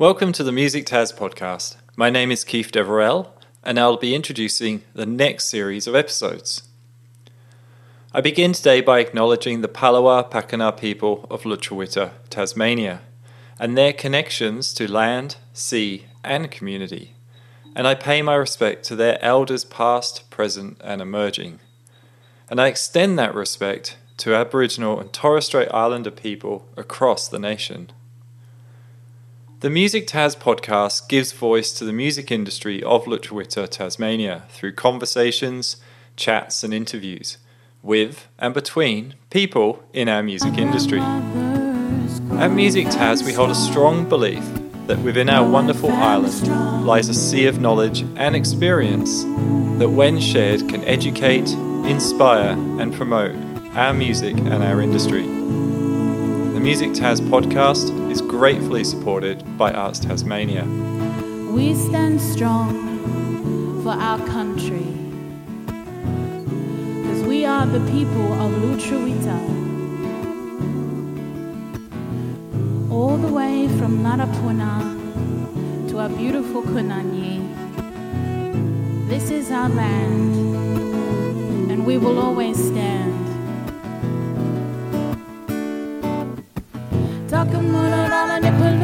Welcome to the Music Tas podcast. My name is Keith Deverell, and I'll be introducing the next series of episodes. I begin today by acknowledging the Palawa Pakana people of Lutruwita, Tasmania, and their connections to land, sea, and community, and I pay my respect to their elders past, present, and emerging. And I extend that respect to Aboriginal and Torres Strait Islander people across the nation. The Music Tas podcast gives voice to the music industry of Lutruwita, Tasmania through conversations, chats, and interviews with and between people in our music industry. At Music Tas, we hold a strong belief that within our wonderful island lies a sea of knowledge and experience that, when shared, can educate, inspire, and promote our music and our industry. The Music Tas podcast is gratefully supported by Arts Tasmania. We stand strong for our country because we are the people of Lutruwita. All the way from Narapuna to our beautiful Kunanyi. This is our land, and we will always stand.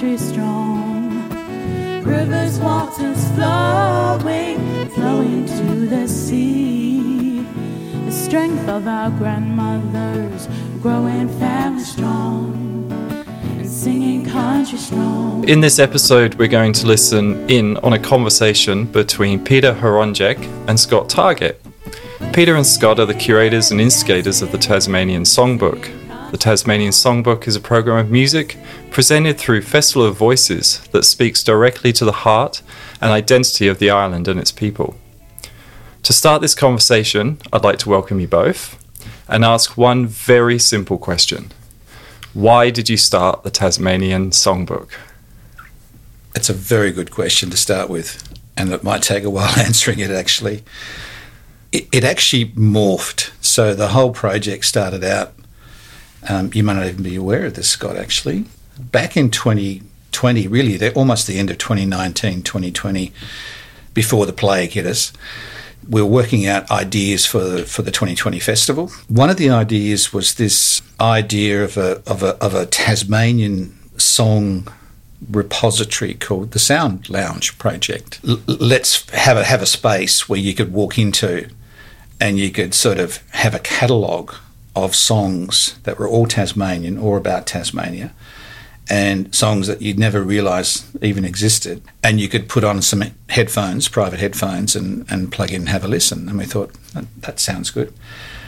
country strong. Rivers, waters flowing, flowing to the sea. The strength of our grandmothers, growing family strong, strong. In this episode, we're going to listen in on a conversation between Peter Horonjek and Scott Target. Peter and Scott are the curators and instigators of the Tasmanian Songbook. The Tasmanian Songbook is a program of music presented through Festival of Voices that speaks directly to the heart and identity of the island and its people. To start this conversation, I'd like to welcome you both and ask one very simple question Why did you start the Tasmanian Songbook? It's a very good question to start with, and it might take a while answering it actually. It, actually morphed. So the whole project started out, um, you might not even be aware of this, Scott, actually. Back in 2020, really, the, almost the end of 2019, 2020, before the plague hit us, we were working out ideas for the, for the 2020 festival. One of the ideas was this idea of a, of a, of a Tasmanian song repository called the Sound Lounge Project. L- let's have a have a space where you could walk into, and you could sort of have a catalogue of songs that were all Tasmanian or about Tasmania, and songs that you'd never realise even existed. And you could put on some headphones, private headphones, and and plug in and have a listen. And we thought that, that sounds good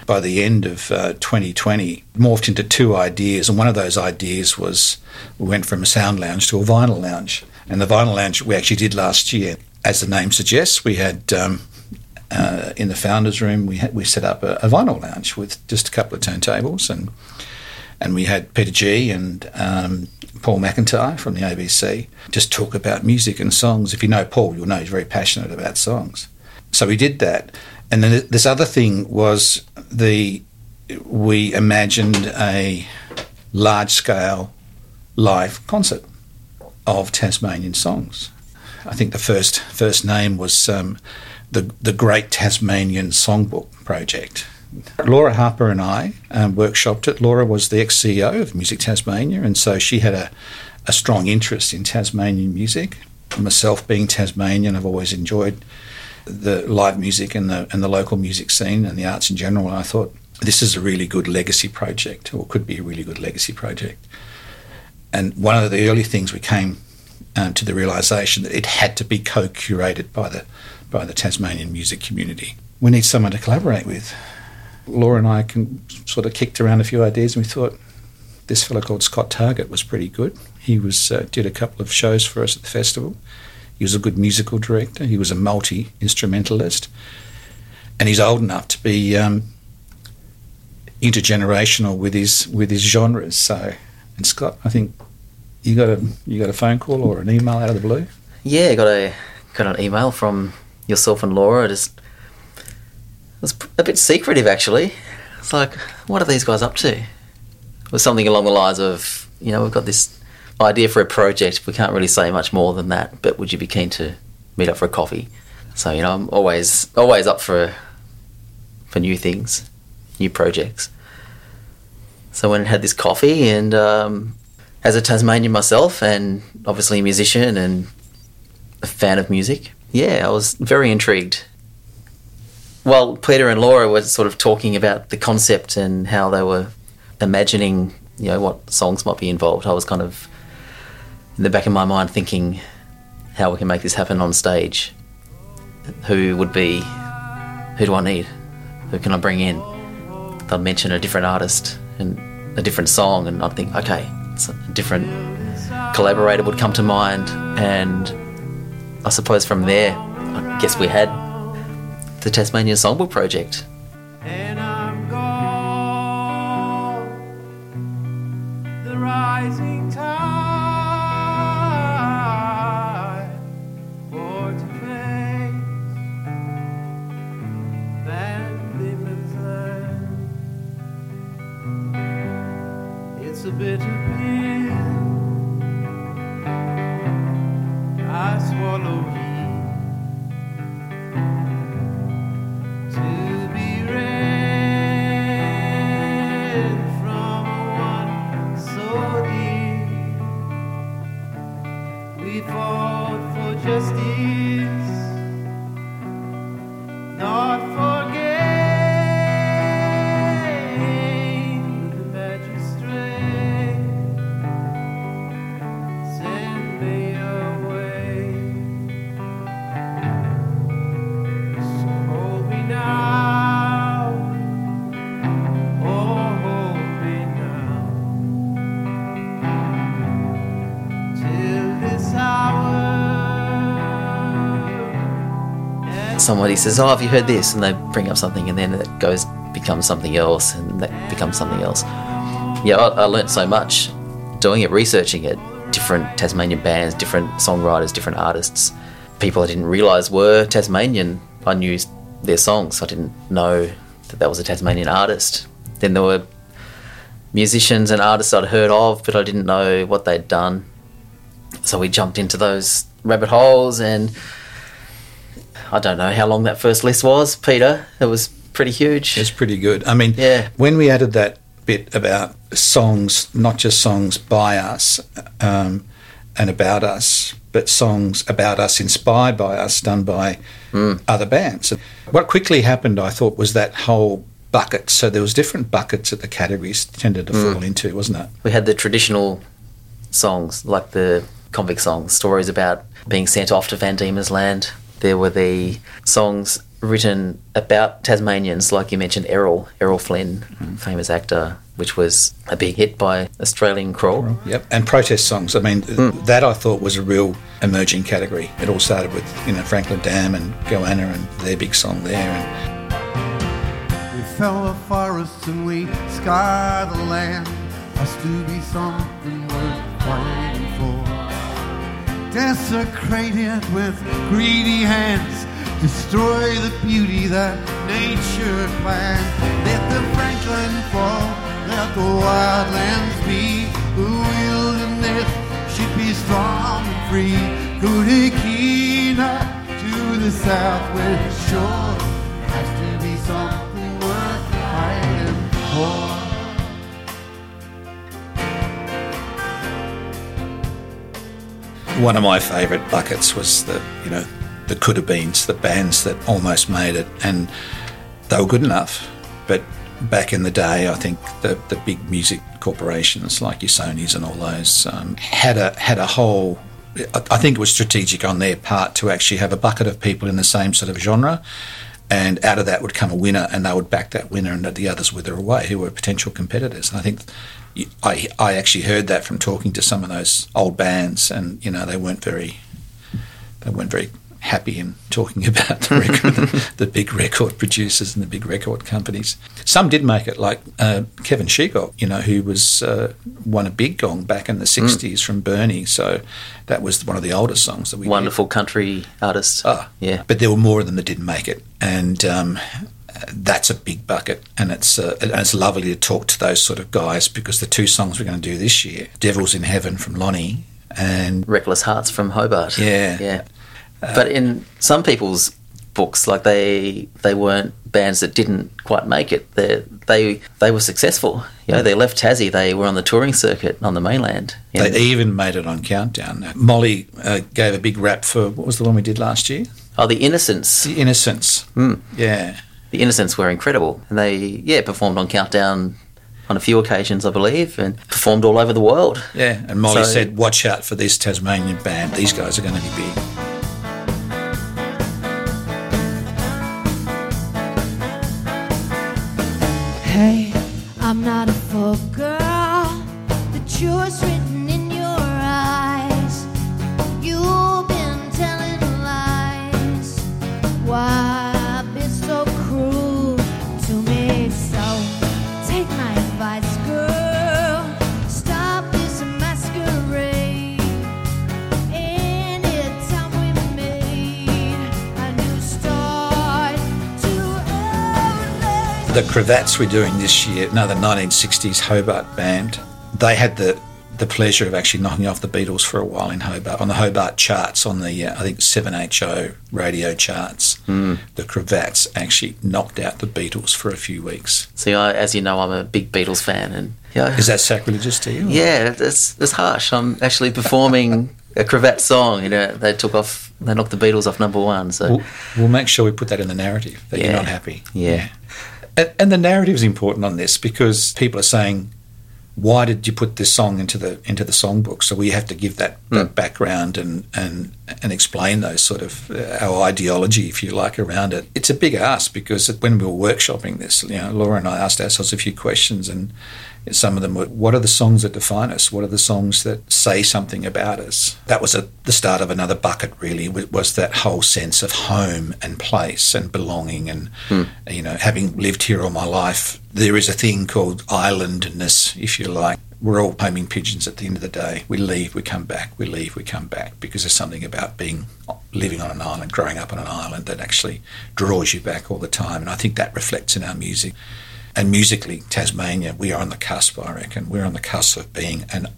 by the end of uh, 2020 morphed into two ideas and one of those ideas was we went from a sound lounge to a vinyl lounge and the vinyl lounge we actually did last year as the name suggests we had um, uh, in the founders room we had, we set up a, a, vinyl lounge with just a couple of turntables and and we had Peter G and um, Paul McIntyre from the ABC just talk about music and songs. If you know Paul you'll know he's very passionate about songs. So we did that. And then this other thing was the we imagined a large scale live concert of Tasmanian songs. I think the first first name was um, the the Great Tasmanian Songbook Project. Laura Harper and I um, workshopped it. Laura was the ex CEO of Music Tasmania, and so she had a, a strong interest in Tasmanian music. Myself, being Tasmanian, I've always enjoyed the live music and the and the local music scene and the arts in general. And I thought this is a really good legacy project, or could be a really good legacy project. And one of the early things we came um, to the realization that it had to be co-curated by the by the Tasmanian music community. We need someone to collaborate with. Laura and I can sort of kicked around a few ideas, and we thought this fellow called Scott Target was pretty good. He was uh, did a couple of shows for us at the festival. He was a good musical director. He was a multi instrumentalist, and he's old enough to be um, intergenerational with his with his genres. So, and Scott, I think you got a you got a phone call or an email out of the blue. Yeah, got a got an email from yourself and Laura. Just it was a bit secretive actually. It's like, what are these guys up to? It was something along the lines of, you know, we've got this idea for a project. We can't really say much more than that, but would you be keen to meet up for a coffee? So you know, I'm always always up for for new things, new projects. So I had this coffee, and um, as a Tasmanian myself, and obviously a musician and a fan of music, yeah, I was very intrigued. While Peter and Laura were sort of talking about the concept and how they were imagining, you know, what songs might be involved, I was kind of in the back of my mind thinking how we can make this happen on stage. Who would be, who do I need? Who can I bring in? They'll mention a different artist and a different song, and I'd think, okay, a different collaborator would come to mind, and I suppose from there, I guess we had the Tasmanian Songbook Project. Somebody says, "Oh, have you heard this?" and they bring up something, and then it goes becomes something else, and that becomes something else. Yeah, I, I learnt so much doing it, researching it. Different Tasmanian bands, different songwriters, different artists, people I didn't realise were Tasmanian. I knew their songs. I didn't know that that was a Tasmanian artist. Then there were musicians and artists I'd heard of, but I didn't know what they'd done. So we jumped into those rabbit holes, and I don't know how long that first list was, Peter. It was pretty huge. It's pretty good. I mean, Yeah. when we added that bit about songs, not just songs by us um, and about us, but songs about us, inspired by us, done by other bands. What quickly happened, I thought, was that whole bucket. So there was different buckets that the categories tended to fall into, wasn't it? we had the traditional songs, like the convict songs, stories about being sent off to Van Diemen's Land. There were the songs written about Tasmanians, like you mentioned, Errol, Errol Flynn, mm. famous actor, which was a big hit by Australian Crawl. Yep, and protest songs. I mean, hmm. that I thought was a real emerging category. It all started with you know Franklin Dam and Goanna and their big song there. And We fell the forests and we scarred the land. Us to be something worth fighting for. Desecrated with greedy hands, destroy the beauty that nature planned. Let the Franklin fall, let the wildlands be. The wilderness should be strong and free. Go to the southwest shore. One of my favourite buckets was the you know the could have beens, the bands that almost made it, and they were good enough. But back in the day, I think the the big music corporations like your Sony's and all those um, had a had a whole. I I think it was strategic on their part to actually have a bucket of people in the same sort of genre, and out of that would come a winner, and they would back that winner, and the others wither away, who were potential competitors. And I think I I actually heard that from talking to some of those old bands, and you know they weren't very they weren't very happy in talking about the record, the, the big record producers and the big record companies. Some did make it, like uh, Kevin Shegog, you know, who was uh, won a big gong back in the '60s from Bernie. So that was one of the oldest songs that we did. Wonderful country artists. Ah, yeah. But there were more of them that didn't make it, and um, that's a big bucket. And it's uh, and it's lovely to talk to those sort of guys because the two songs we're going to do this year, "Devils in Heaven" from Lonnie, and Reckless Hearts from Hobart. Yeah. Yeah. But in some people's books, like they they weren't bands that didn't quite make it. They they they were successful. You know, they left Tassie. They were on the touring circuit on the mainland. You know, they even made it on Countdown. Molly uh, gave a big rap for what was the one we did last year, oh, the Innocents. "The Innocents." Mm. Yeah, The Innocents were incredible, and they yeah performed on Countdown on a few occasions, I believe, and performed all over the world. yeah. And Molly So- said, "Watch out for this Tasmanian band. These guys are going to be big." Cravats we're doing this year, another 1960s Hobart band, they had the the pleasure of actually knocking off the Beatles for a while in Hobart on the Hobart charts on the uh, I think 7HO radio charts. The cravats actually knocked out the Beatles for a few weeks. See, I, as you know, I'm a big Beatles fan, and yeah, Is that sacrilegious to you? yeah, it's it's harsh. I'm actually performing a cravat song. You know, they took off, they knocked the Beatles off number one. So We'll, we'll make sure we put that in the narrative that you're not happy. Yeah. And, and the narrative is important on this because people are saying, why did you put this song into the into the songbook? So we have to give that, that background and, and and explain those sort of uh, our ideology, if you like, around it. It's a big ask because when we were workshopping this, you know, Laura and I asked ourselves a few questions, and some of them were, what are the songs that define us? What are the songs that say something about us? That was a, the start of another bucket, really, was that whole sense of home and place and belonging. And, hmm. you know, having lived here all my life, there is a thing called islandness, if you like. We're all homing pigeons at the end of the day. We leave, we come back, we leave, we come back, because there's something about being living on an island, growing up on an island that actually draws you back all the time. And I think that reflects in our music. And musically, Tasmania, we are on the cusp, I reckon. We're on the cusp of being an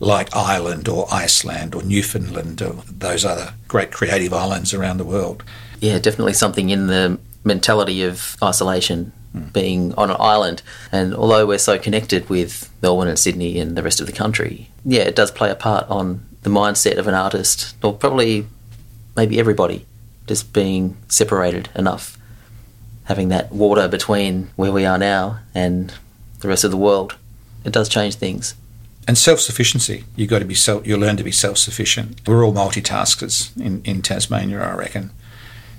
like Ireland or Iceland or Newfoundland or those other great creative islands around the world. yeah, definitely something in the mentality of isolation, hmm. being on an island. And although we're so connected with Melbourne and Sydney and the rest of the country, yeah, it does play a part on the mindset of an artist, or probably maybe everybody, just being separated enough, having that water between where we are now and the rest of the world. It does change things. And self sufficiency. You've got to be self. You learn to be self-sufficient. We're all multitaskers in, in Tasmania, I reckon.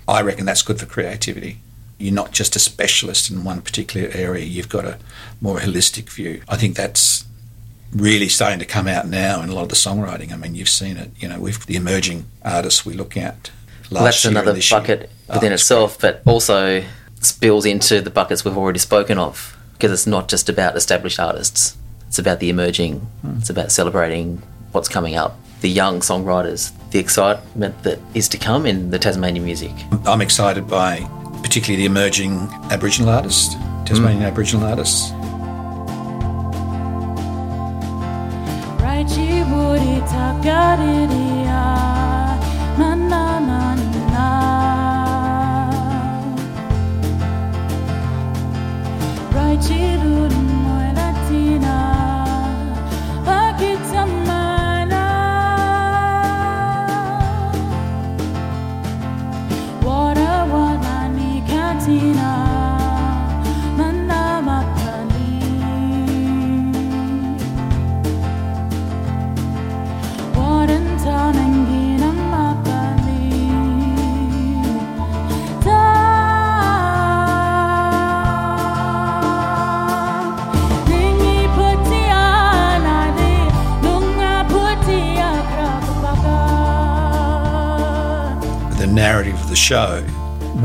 I reckon that's good for creativity. You're not just a specialist in one particular area. You've got a more holistic view. I think that's really starting to come out now in a lot of the songwriting. I mean, you've seen it. You know, we've the emerging artists we look at. Last Well, that's another bucket Oh, within it's itself, but also spills into the buckets we've already spoken of because it's not just about established artists. It's about the emerging. Hmm. It's about celebrating what's coming up, the young songwriters, the excitement that is to come in the Tasmanian music. I'm excited by particularly the emerging Aboriginal artists, Tasmanian Aboriginal artists. Raichi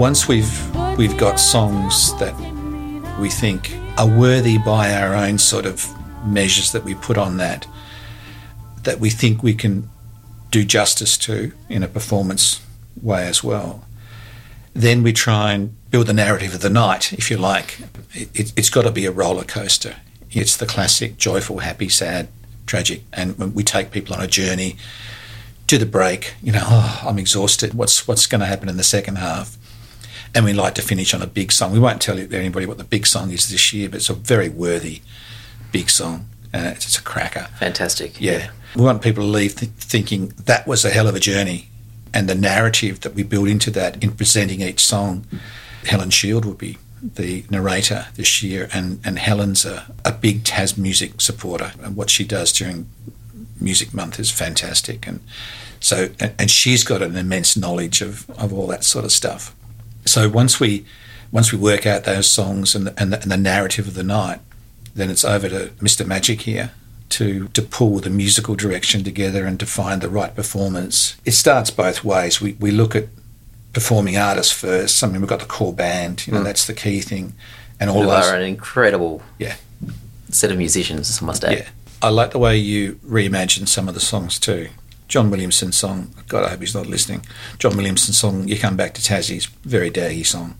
Once we've we've got songs that we think are worthy by our own sort of measures that we put on that, that we think we can do justice to in a performance way as well. Then we try and build the narrative of the night, if you like. It, it's got to be a roller coaster. It's the classic joyful, happy, sad, tragic, and we take people on a journey to the break. You know, oh, I'm exhausted. What's what's going to happen in the second half? And we like to finish on a big song. We won't tell anybody what the big song is this year, but it's a very worthy big song. Uh, it's, it's a cracker. Fantastic. Yeah. We want people to leave th- thinking that was a hell of a journey. And the narrative that we build into that in presenting each song, Helen Shield will be the narrator this year, and, and Helen's a, a big Tas music supporter. And what she does during Music Month is fantastic. And so, and, and she's got an immense knowledge of, of all that sort of stuff. So once we once we work out those songs and the, and the, and the narrative of the night, then it's over to Mr. Magic here to to pull the musical direction together and to find the right performance. It starts both ways. We we look at performing artists first. I mean, we've got the core band. You know, Mm. that's the key thing, and all Who those. are an incredible Yeah. set of musicians, I must add. Yeah, I like the way you reimagine some of the songs too. John Williamson song, God, I hope he's not listening. John Williamson song, "You Come Back to Tassie's very daggy song,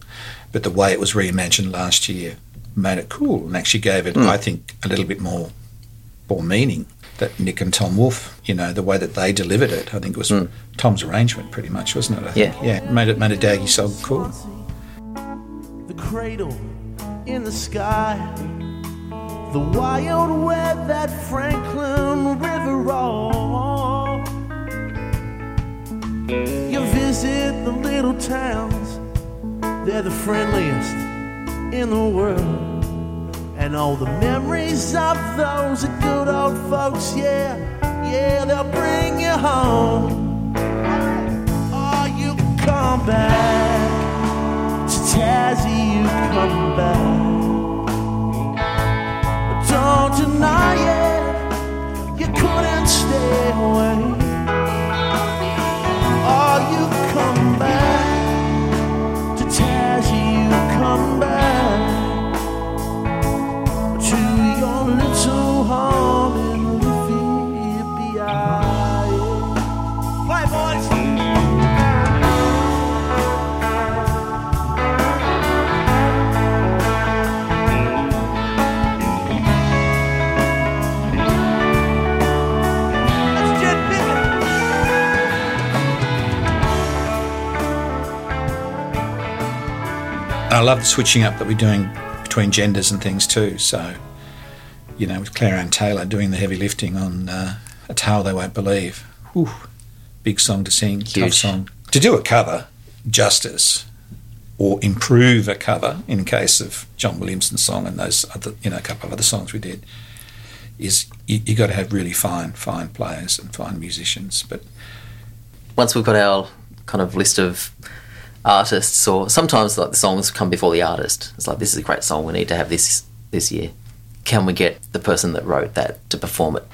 but the way it was reimagined last year made it cool and actually gave it, Mm. I think, a little bit more, more meaning. That Nick and Tom Wolfe, you know, the way that they delivered it, I think it was Mm. Tom's arrangement, pretty much, wasn't it? I think? Yeah. yeah, made it made a daggy song cool. the cradle in the sky, the wild web that Franklin River rolls. You visit the little towns, they're the friendliest in the world. And all the memories of those good old folks, yeah, yeah, they'll bring you home. Oh, you come back to Tassie, you come back. But don't deny it, you couldn't stay away. Come back love the switching up that we're doing between genders and things too. So, you know, with Claire Ann Taylor doing the heavy lifting on uh, A Tale They Won't Believe. Whew, big song to sing, tough song. To do a cover justice or improve a cover in case of John Williamson's song and those other, you know, a couple of other songs we did, is you, you got to have really fine, fine players and fine musicians. But Once we've got our kind of list of artists, or sometimes like the songs come before the artist. It's like this is a great song. We need to have this this year. Can we get the person that wrote that to perform it?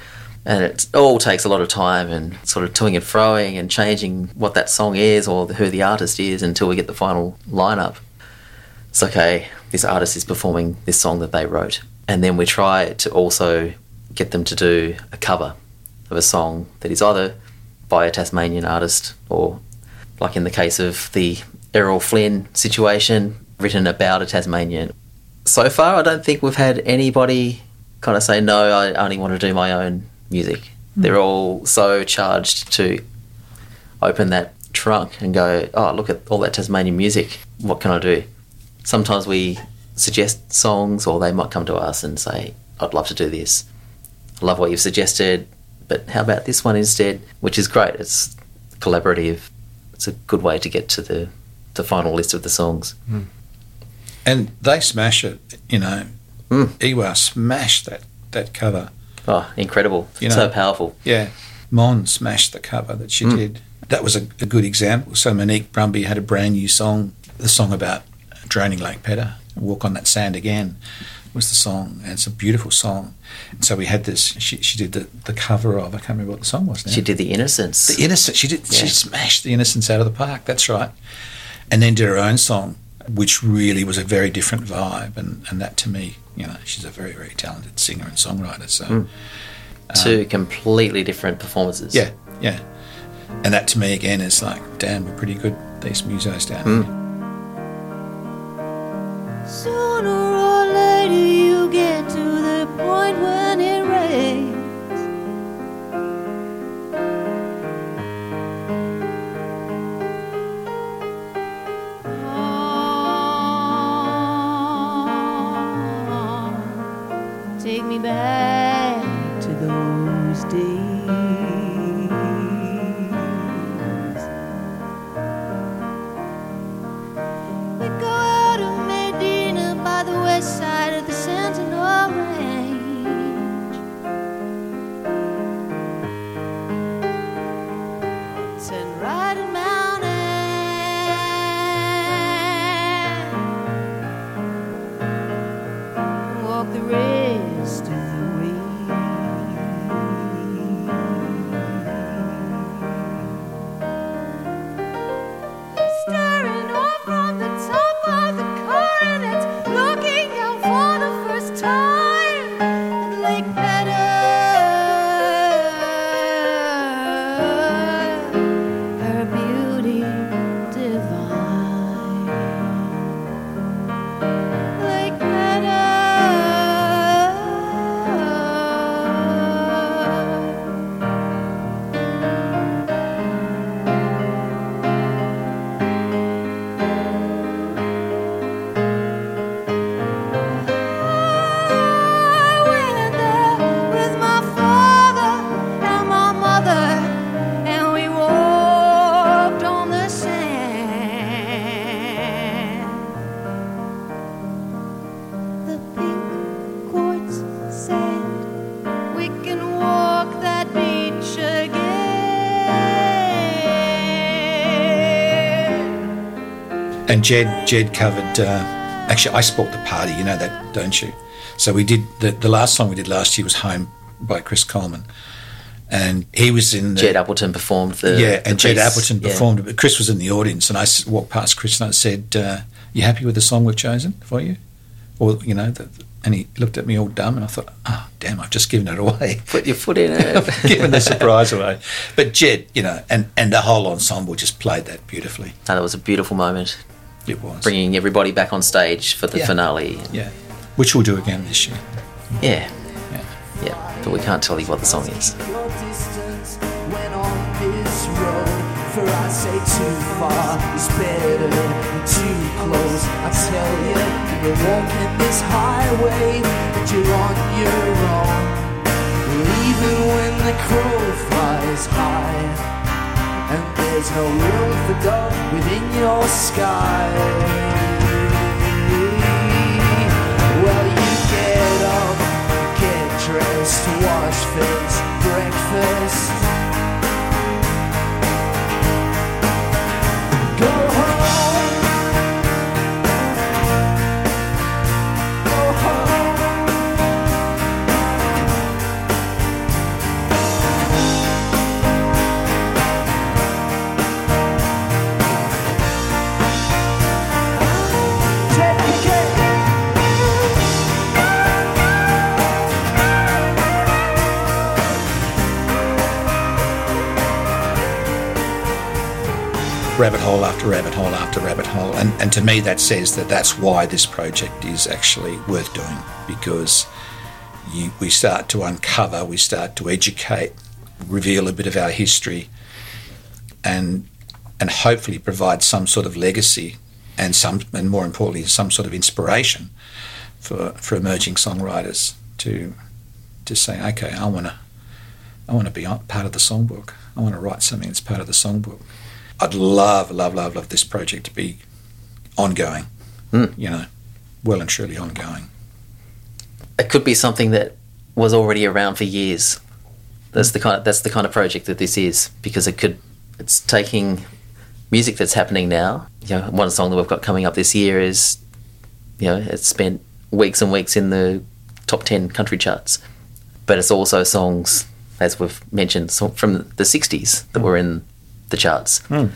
And it all takes a lot of time and sort of toing and froing and changing what that song is or who the artist is until we get the final lineup. It's okay, this artist is performing this song that they wrote. And then we try to also get them to do a cover of a song that is either by a Tasmanian artist or, like in the case of the Errol Flynn situation, written about a Tasmanian. So far, I don't think we've had anybody kind of say, no, I only want to do my own music. Hmm. They're all so charged to open that trunk and go, oh, look at all that Tasmanian music. What can I do? Sometimes we suggest songs, or they might come to us and say, I'd love to do this. I love what you've suggested, but how about this one instead? Which is great. It's collaborative. It's a good way to get to the, the final list of the songs. and they smash it, you know. Mm. Iwa smashed that that cover. Oh, incredible. You know- so powerful. Yeah, Mon smashed the cover that she Mm. did. That was a, a good example. So Monique Brumby had a brand new song, the song about drowning Lake Pedder, Walk on That Sand Again. was the song, and it's a beautiful song. And so we had this. She, she did the, the cover of I can't remember what the song was now. She did the Innocents. the Innocent. She did. She smashed the Innocents out of the park. That's right. And then did her own song, which really was a very different vibe. And, and that to me, you know, she's a very very talented singer and songwriter. So Mm. Two completely different performances. yeah, yeah. And that to me again is like, damn, we're pretty good. These musos down Mm. here. Sooner or later you get to the point when And Jed, Jed covered. Uh, actually, I sport the party. You know that, don't you? So we did the, the last song we did last year was "Home" by Chris Coleman, and he was in the, Jed Appleton performed the yeah, the and Jed piece. Appleton Yeah. performed it. But Chris was in the audience, and I walked past Chris and I said, uh, "You happy with the song we've chosen for you?" Or you know, the, and he looked at me all dumb, and I thought, "Oh, damn, I've just given it away." Put your foot in it. given the surprise away. But Jed, you know, and, and the whole ensemble just played that beautifully. No, that was a beautiful moment, It was. bringing everybody back on stage for the Yeah. finale. Yeah. Which we'll do again this year. Yeah, Yeah. yeah, but we can't tell you what the song is. Your distance when on this road. For I say too far is better than too close. I tell you, you're walking this highway, but you're on your own. Even when the crow flies high, and there's no room for doubt within your sky. Well, you get up, get dressed, wash face, breakfast. Rabbit hole after rabbit hole after rabbit hole. And, and to me, that says that that's why this project is actually worth doing because you, we start to uncover, we start to educate, reveal a bit of our history, and and hopefully provide some sort of legacy and some and more importantly some sort of inspiration for for emerging songwriters to to say okay I want to I want to be part of the songbook I want to write something that's part of the songbook I'd love love love love this project to be ongoing Mm. you know well and truly ongoing It could be something that was already around for years. That's the kind. Of, that's the kind of project that this is because it could. It's taking music that's happening now. You know, one song that we've got coming up this year is, you know, it's spent weeks and weeks in the top 10 country charts. But it's also songs, as we've mentioned, from the 60s that were in the charts. Hmm.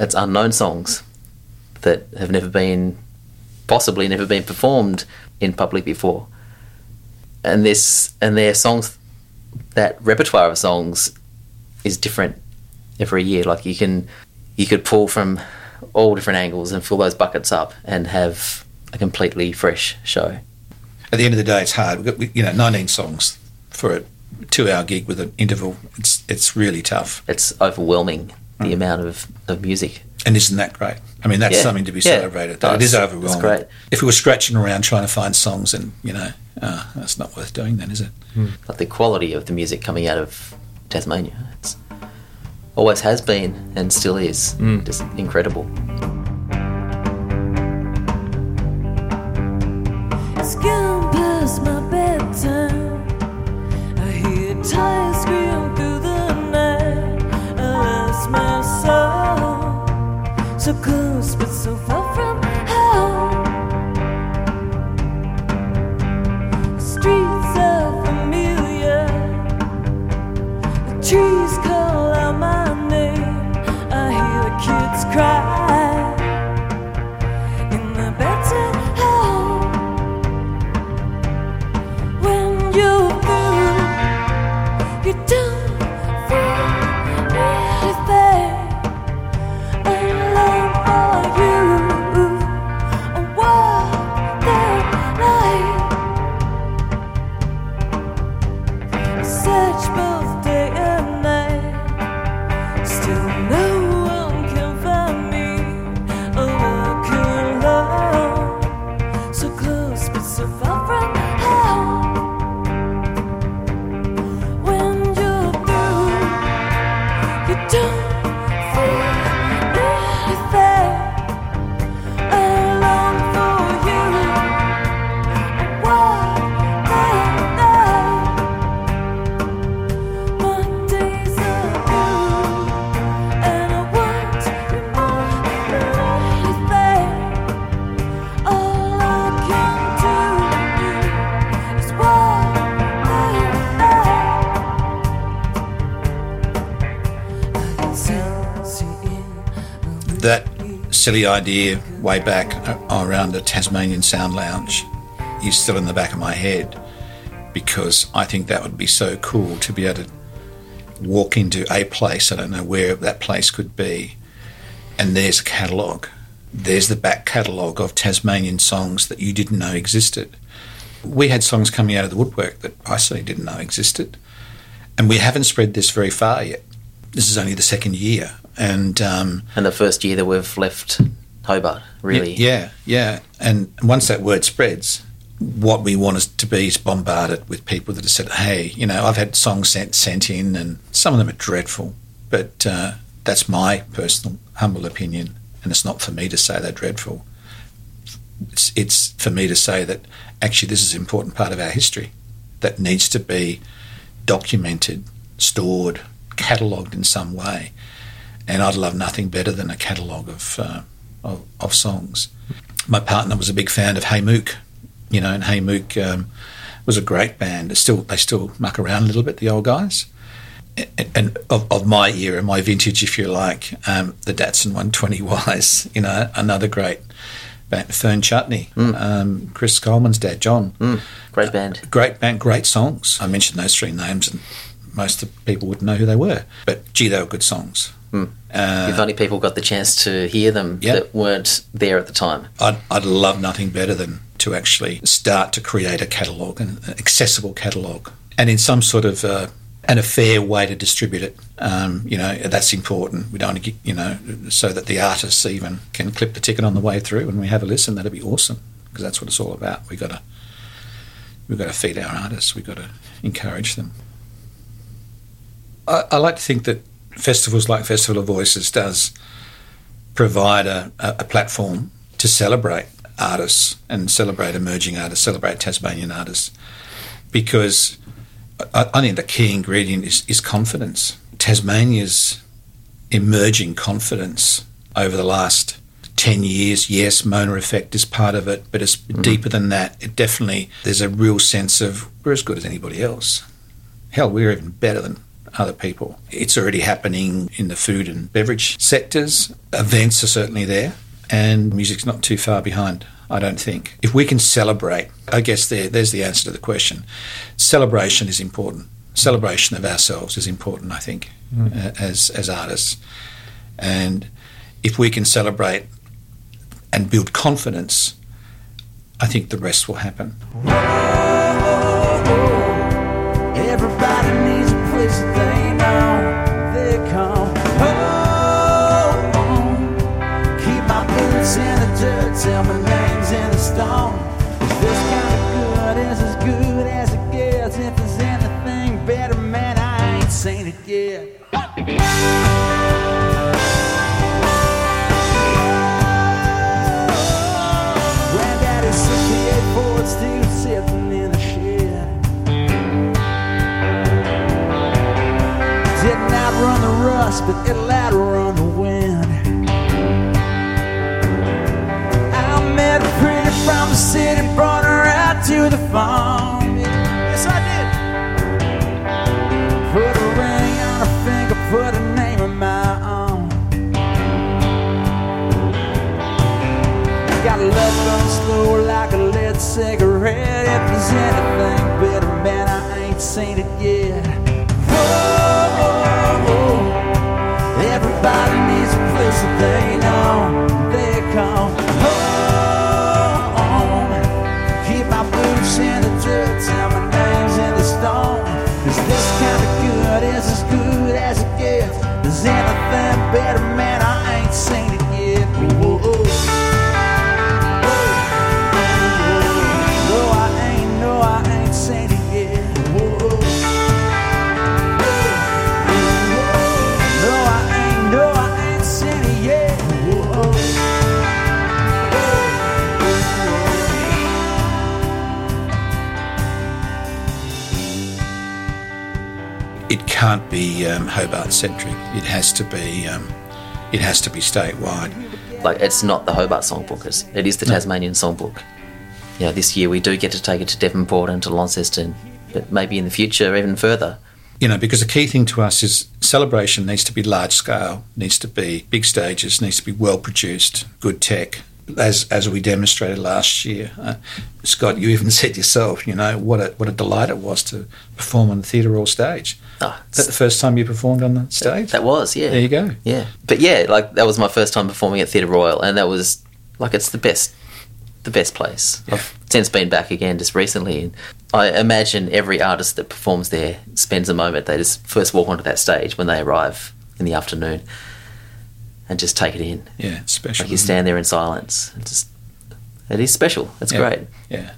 It's unknown songs that have never been, possibly never been performed in public before. And this, and their songs, that repertoire of songs is different every year. Like you can, you could pull from all different angles and fill those buckets up and have a completely fresh show. At the end of the day, it's hard. We've got you know 19 songs for a two-hour gig with an interval. It's it's really tough. It's overwhelming the mm. amount of, of music. And isn't that great? I mean, that's Yeah, something to be yeah. celebrated. No, It is it's- overwhelming. great. If we were scratching around trying to find songs, and you know, uh, that's not worth doing, then, is it? Hmm. But the quality of the music coming out of Tasmania. It's always has been and still is. Hmm. Just incredible. So close but so far silly idea way back uh, around the Tasmanian Sound Lounge is still in the back of my head because I think that would be so cool to be able to walk into a place. I don't know where that place could be, and there's a catalogue. There's the back catalogue of Tasmanian songs that you didn't know existed. We had songs coming out of the woodwork that I certainly didn't know existed, and we haven't spread this very far yet. This is only the second year, and um, And the first year that we've left Hobart, really. yeah, yeah. And once that word spreads, what we want us to be is bombarded with people that have said, "Hey, you know, I've had songs sent sent in, and some of them are dreadful, but uh, that's my personal humble opinion, and it's not for me to say they're dreadful. It's, it's for me to say that actually this is an important part of our history that needs to be documented, stored, catalogued in some way. And I'd love nothing better than a catalogue of, uh, of of songs. My partner was a big fan of Hey Mook, you know, and Hey Mook um, was a great band. It's still they still muck around a little bit, the old guys. And, and of, of my era, my vintage, if you like, um, the Datsun 120Ys, you know, another great band. Fern Chutney, um, Chris Coleman's dad, John. Mm, great band. Great band, great songs. I mentioned those three names, and most of the people wouldn't know who they were. But gee, they were good songs. Mm. Uh, if only people got the chance to hear them Yeah. that weren't there at the time. I'd, I'd love nothing better than to actually start to create a catalogue, an accessible catalogue, and in some sort of uh, and a fair way to distribute it. Um, you know, that's important. We don't want to get, you know, so that the artists even can clip the ticket on the way through and we have a listen. That'd be awesome because that's what it's all about. We got to we've got to feed our artists. We've got to encourage them. I, I like to think that festivals like Festival of Voices does provide a, a, platform to celebrate artists and celebrate emerging artists, celebrate Tasmanian artists, because I, I think the key ingredient is, is confidence. Tasmania's emerging confidence over the last 10 years. Yes, Mona effect is part of it, but it's mm. deeper than that. It definitely, there's a real sense of we're as good as anybody else. Hell, we're even better than other people. It's already happening in the food and beverage sectors. Events are certainly there, and music's not too far behind, I don't think. If we can celebrate, I guess there, there's the answer to the question. Celebration is important. Celebration of ourselves is important, I think, uh, as, as artists. And if we can celebrate and build confidence, I think the rest will happen. Outrun the wind. I met a pretty from the city, brought her out to the farm. Yes, I did. Put a ring on her finger, put a name my. Got love like a lead cigarette. If there's anything better, man, I ain't seen it It can't be um, Hobart centric. It has to be. Um, it has to be statewide. Like it's not the Hobart Songbook; it's, it is the Tasmanian Songbook. Yeah, this year we do get to take it to Devonport and to Launceston, but maybe in the future even further. You know, because the key thing to us is celebration needs to be large scale, needs to be big stages, needs to be well produced, good tech. As as we demonstrated last year, uh, Scott, you even said yourself, you know, what a what a delight it was to perform on the Theatre Royal stage. Ah, Is that the first time you performed on the stage? that was yeah. There you go. Yeah, but yeah, like that was my first time performing at Theatre Royal, and that was like it's the best, the best place. I've since been back again just recently, and I imagine every artist that performs there spends a moment. They just first walk onto that stage when they arrive in the afternoon, and just take it in. Yeah, it's special. Like you stand there in silence. It's just, it is special. It's Yeah. great. Yeah.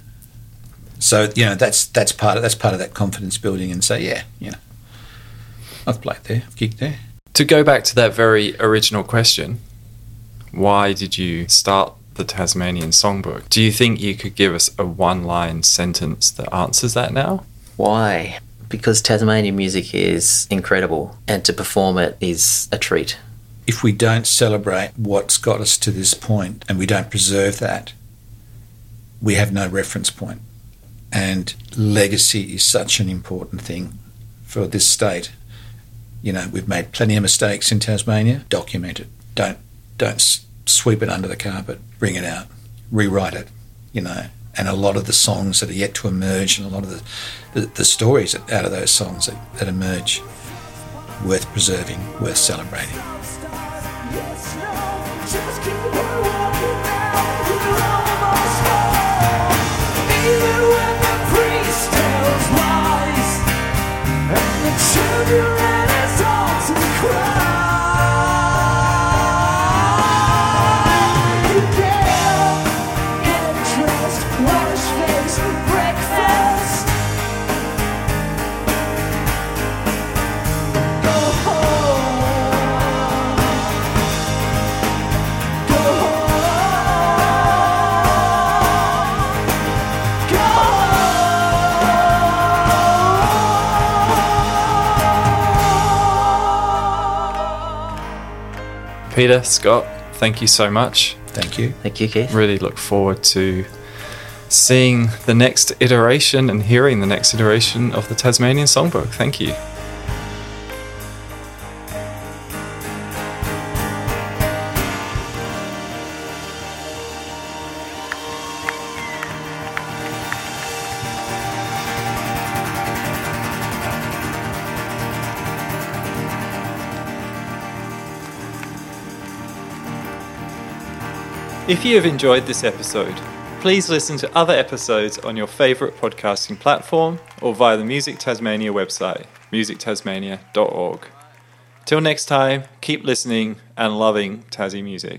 So you know that's that's part of that's part of that confidence building, and say, yeah, you know, I've played there, I've gigged there. To go back to that very original question, why did you start the Tasmanian Songbook? Do you think you could give us a one line sentence that answers that now? Why? Because Tasmanian music is incredible, and to perform it is a treat. If we don't celebrate what's got us to this point and we don't preserve that, we have no reference point. And legacy is such an important thing for this state. You know, we've made plenty of mistakes in Tasmania. Document it. Don't don't sweep it under the carpet. Bring it out. Rewrite it. You know, and a lot of the songs that are yet to emerge, and a lot of the the, the stories out of those songs that, that emerge, worth preserving, worth celebrating. The lies, and the children is all to cry. Peter, Scott, thank you so much. Thank you. Thank you, Keith. Really look forward to seeing the next iteration and hearing the next iteration of the Tasmanian Songbook. Thank you. If you have enjoyed this episode, please listen to other episodes on your favourite podcasting platform or via the Music Tasmania website, musictasmania.org. Till next time, keep listening and loving Tassie music.